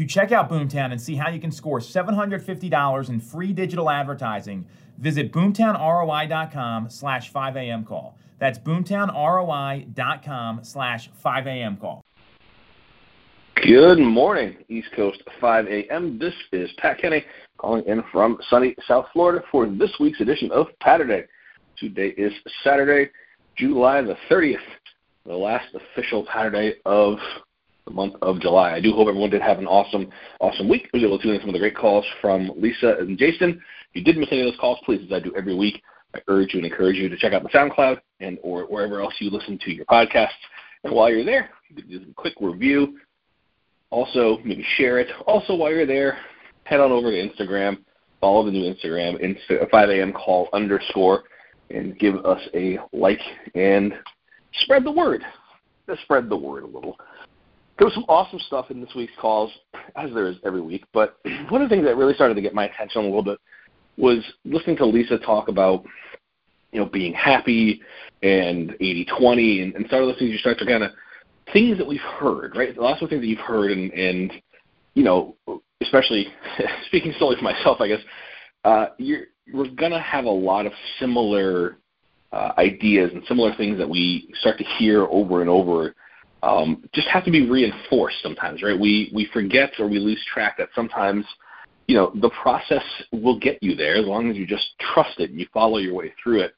To check out Boomtown and see how you can score $750 in free digital advertising, visit boomtownroi.com slash 5am call. That's boomtownroi.com slash 5am call. Good morning, East Coast 5 a.m. This is Pat Kenny calling in from sunny South Florida for this week's edition of Paturday. Today is Saturday, July the 30th, the last official Saturday of the month of July. I do hope everyone did have an awesome, awesome week. Able to tune in some of the great calls from Lisa and Jason. If you did miss any of those calls, please, as I do every week, I urge you and encourage you to check out the SoundCloud and or wherever else you listen to your podcasts. And while you're there, you can do a quick review. Also, maybe share it. Also, while you're there, head on over to Instagram, follow the new Instagram, Insta, uh, 5 a.m. call underscore, and give us a like and spread the word. Just spread the word a little. There was some awesome stuff in this week's calls, as there is every week. But one of the things that really started to get my attention a little bit was listening to Lisa talk about, you know, being happy and 80-20, and, and those things you start to kind of things that we've heard, right? Lots of things that you've heard, and, and you know, especially speaking solely for myself, I guess, uh, you're we're gonna have a lot of similar uh, ideas and similar things that we start to hear over and over. Um, just have to be reinforced sometimes, right? We we forget or we lose track that sometimes, you know, the process will get you there as long as you just trust it and you follow your way through it,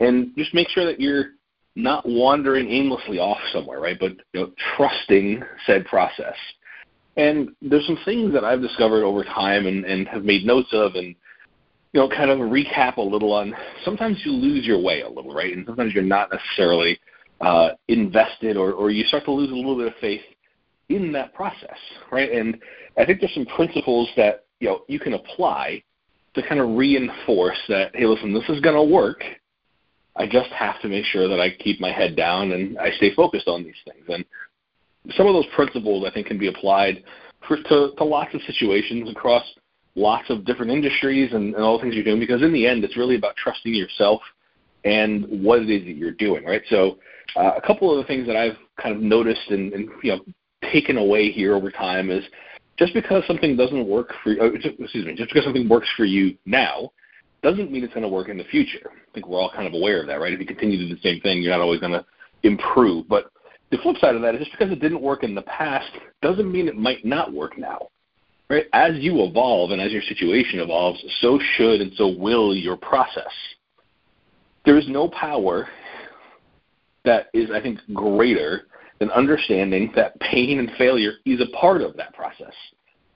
and just make sure that you're not wandering aimlessly off somewhere, right? But you know, trusting said process. And there's some things that I've discovered over time and, and have made notes of and you know, kind of recap a little on sometimes you lose your way a little, right? And sometimes you're not necessarily uh, invested or, or you start to lose a little bit of faith in that process, right? And I think there's some principles that, you know, you can apply to kind of reinforce that, hey, listen, this is going to work. I just have to make sure that I keep my head down and I stay focused on these things. And some of those principles I think can be applied for, to, to lots of situations across – lots of different industries and, and all the things you're doing because in the end it's really about trusting yourself and what it is that you're doing, right? So uh, a couple of the things that I've kind of noticed and, and you know taken away here over time is just because something doesn't work for uh, excuse me, just because something works for you now doesn't mean it's going to work in the future. I think we're all kind of aware of that, right? If you continue to do the same thing, you're not always going to improve. But the flip side of that is just because it didn't work in the past doesn't mean it might not work now right? As you evolve and as your situation evolves, so should and so will your process. There is no power that is, I think, greater than understanding that pain and failure is a part of that process.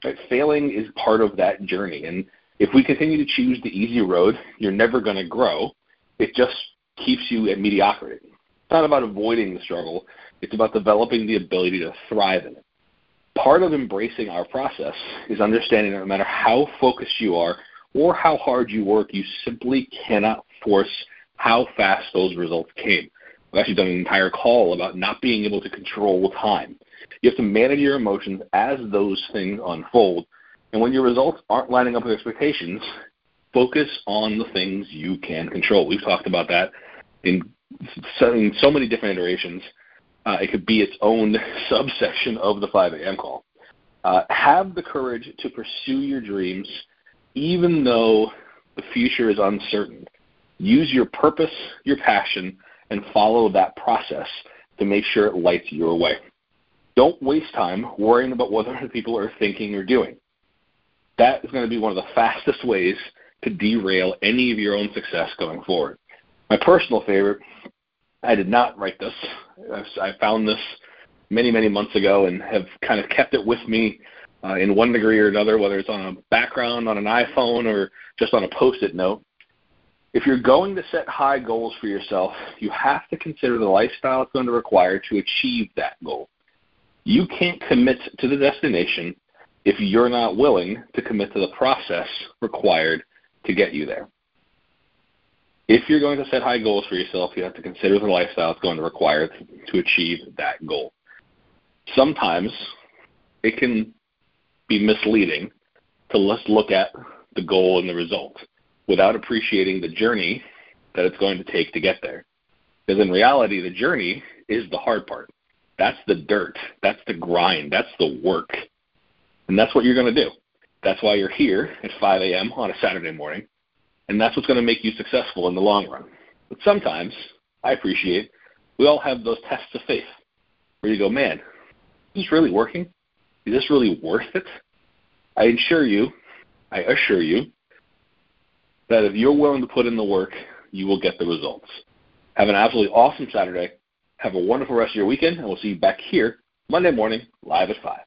Right? Failing is part of that journey. And if we continue to choose the easy road, you're never going to grow. It just keeps you at mediocrity. It's not about avoiding the struggle. It's about developing the ability to thrive in it part of embracing our process is understanding that no matter how focused you are or how hard you work, you simply cannot force how fast those results came. I've actually done an entire call about not being able to control time. You have to manage your emotions as those things unfold. And when your results aren't lining up with expectations, focus on the things you can control. We've talked about that in so, many different iterations. Uh, it could be its own subsection of the 5 a.m. call. Uh, have the courage to pursue your dreams, even though the future is uncertain. Use your purpose, your passion, and follow that process to make sure it lights your way. Don't waste time worrying about what other people are thinking or doing. That is going to be one of the fastest ways to derail any of your own success going forward. My personal favorite I did not write this. I found this many, many months ago and have kind of kept it with me uh, in one degree or another, whether it's on a background on an iPhone or just on a post it note. If you're going to set high goals for yourself, you have to consider the lifestyle it's going to require to achieve that goal. You can't commit to the destination if you're not willing to commit to the process required to get you there. if you're going to set high goals for yourself, you have to consider the lifestyle it's going to require to achieve that goal. Sometimes it can be misleading to just look at the goal and the result without appreciating the journey that it's going to take to get there. Because in reality, the journey is the hard part. That's the dirt. That's the grind. That's the work. And that's what you're going to do. That's why you're here at 5 a.m. on a Saturday morning. And that's what's going to make you successful in the long run. But sometimes, I appreciate, we all have those tests of faith where you go, man, is this really working? Is this really worth it? I assure you, I assure you, that if you're willing to put in the work, you will get the results. Have an absolutely awesome Saturday. Have a wonderful rest of your weekend, and we'll see you back here Monday morning, live at 5.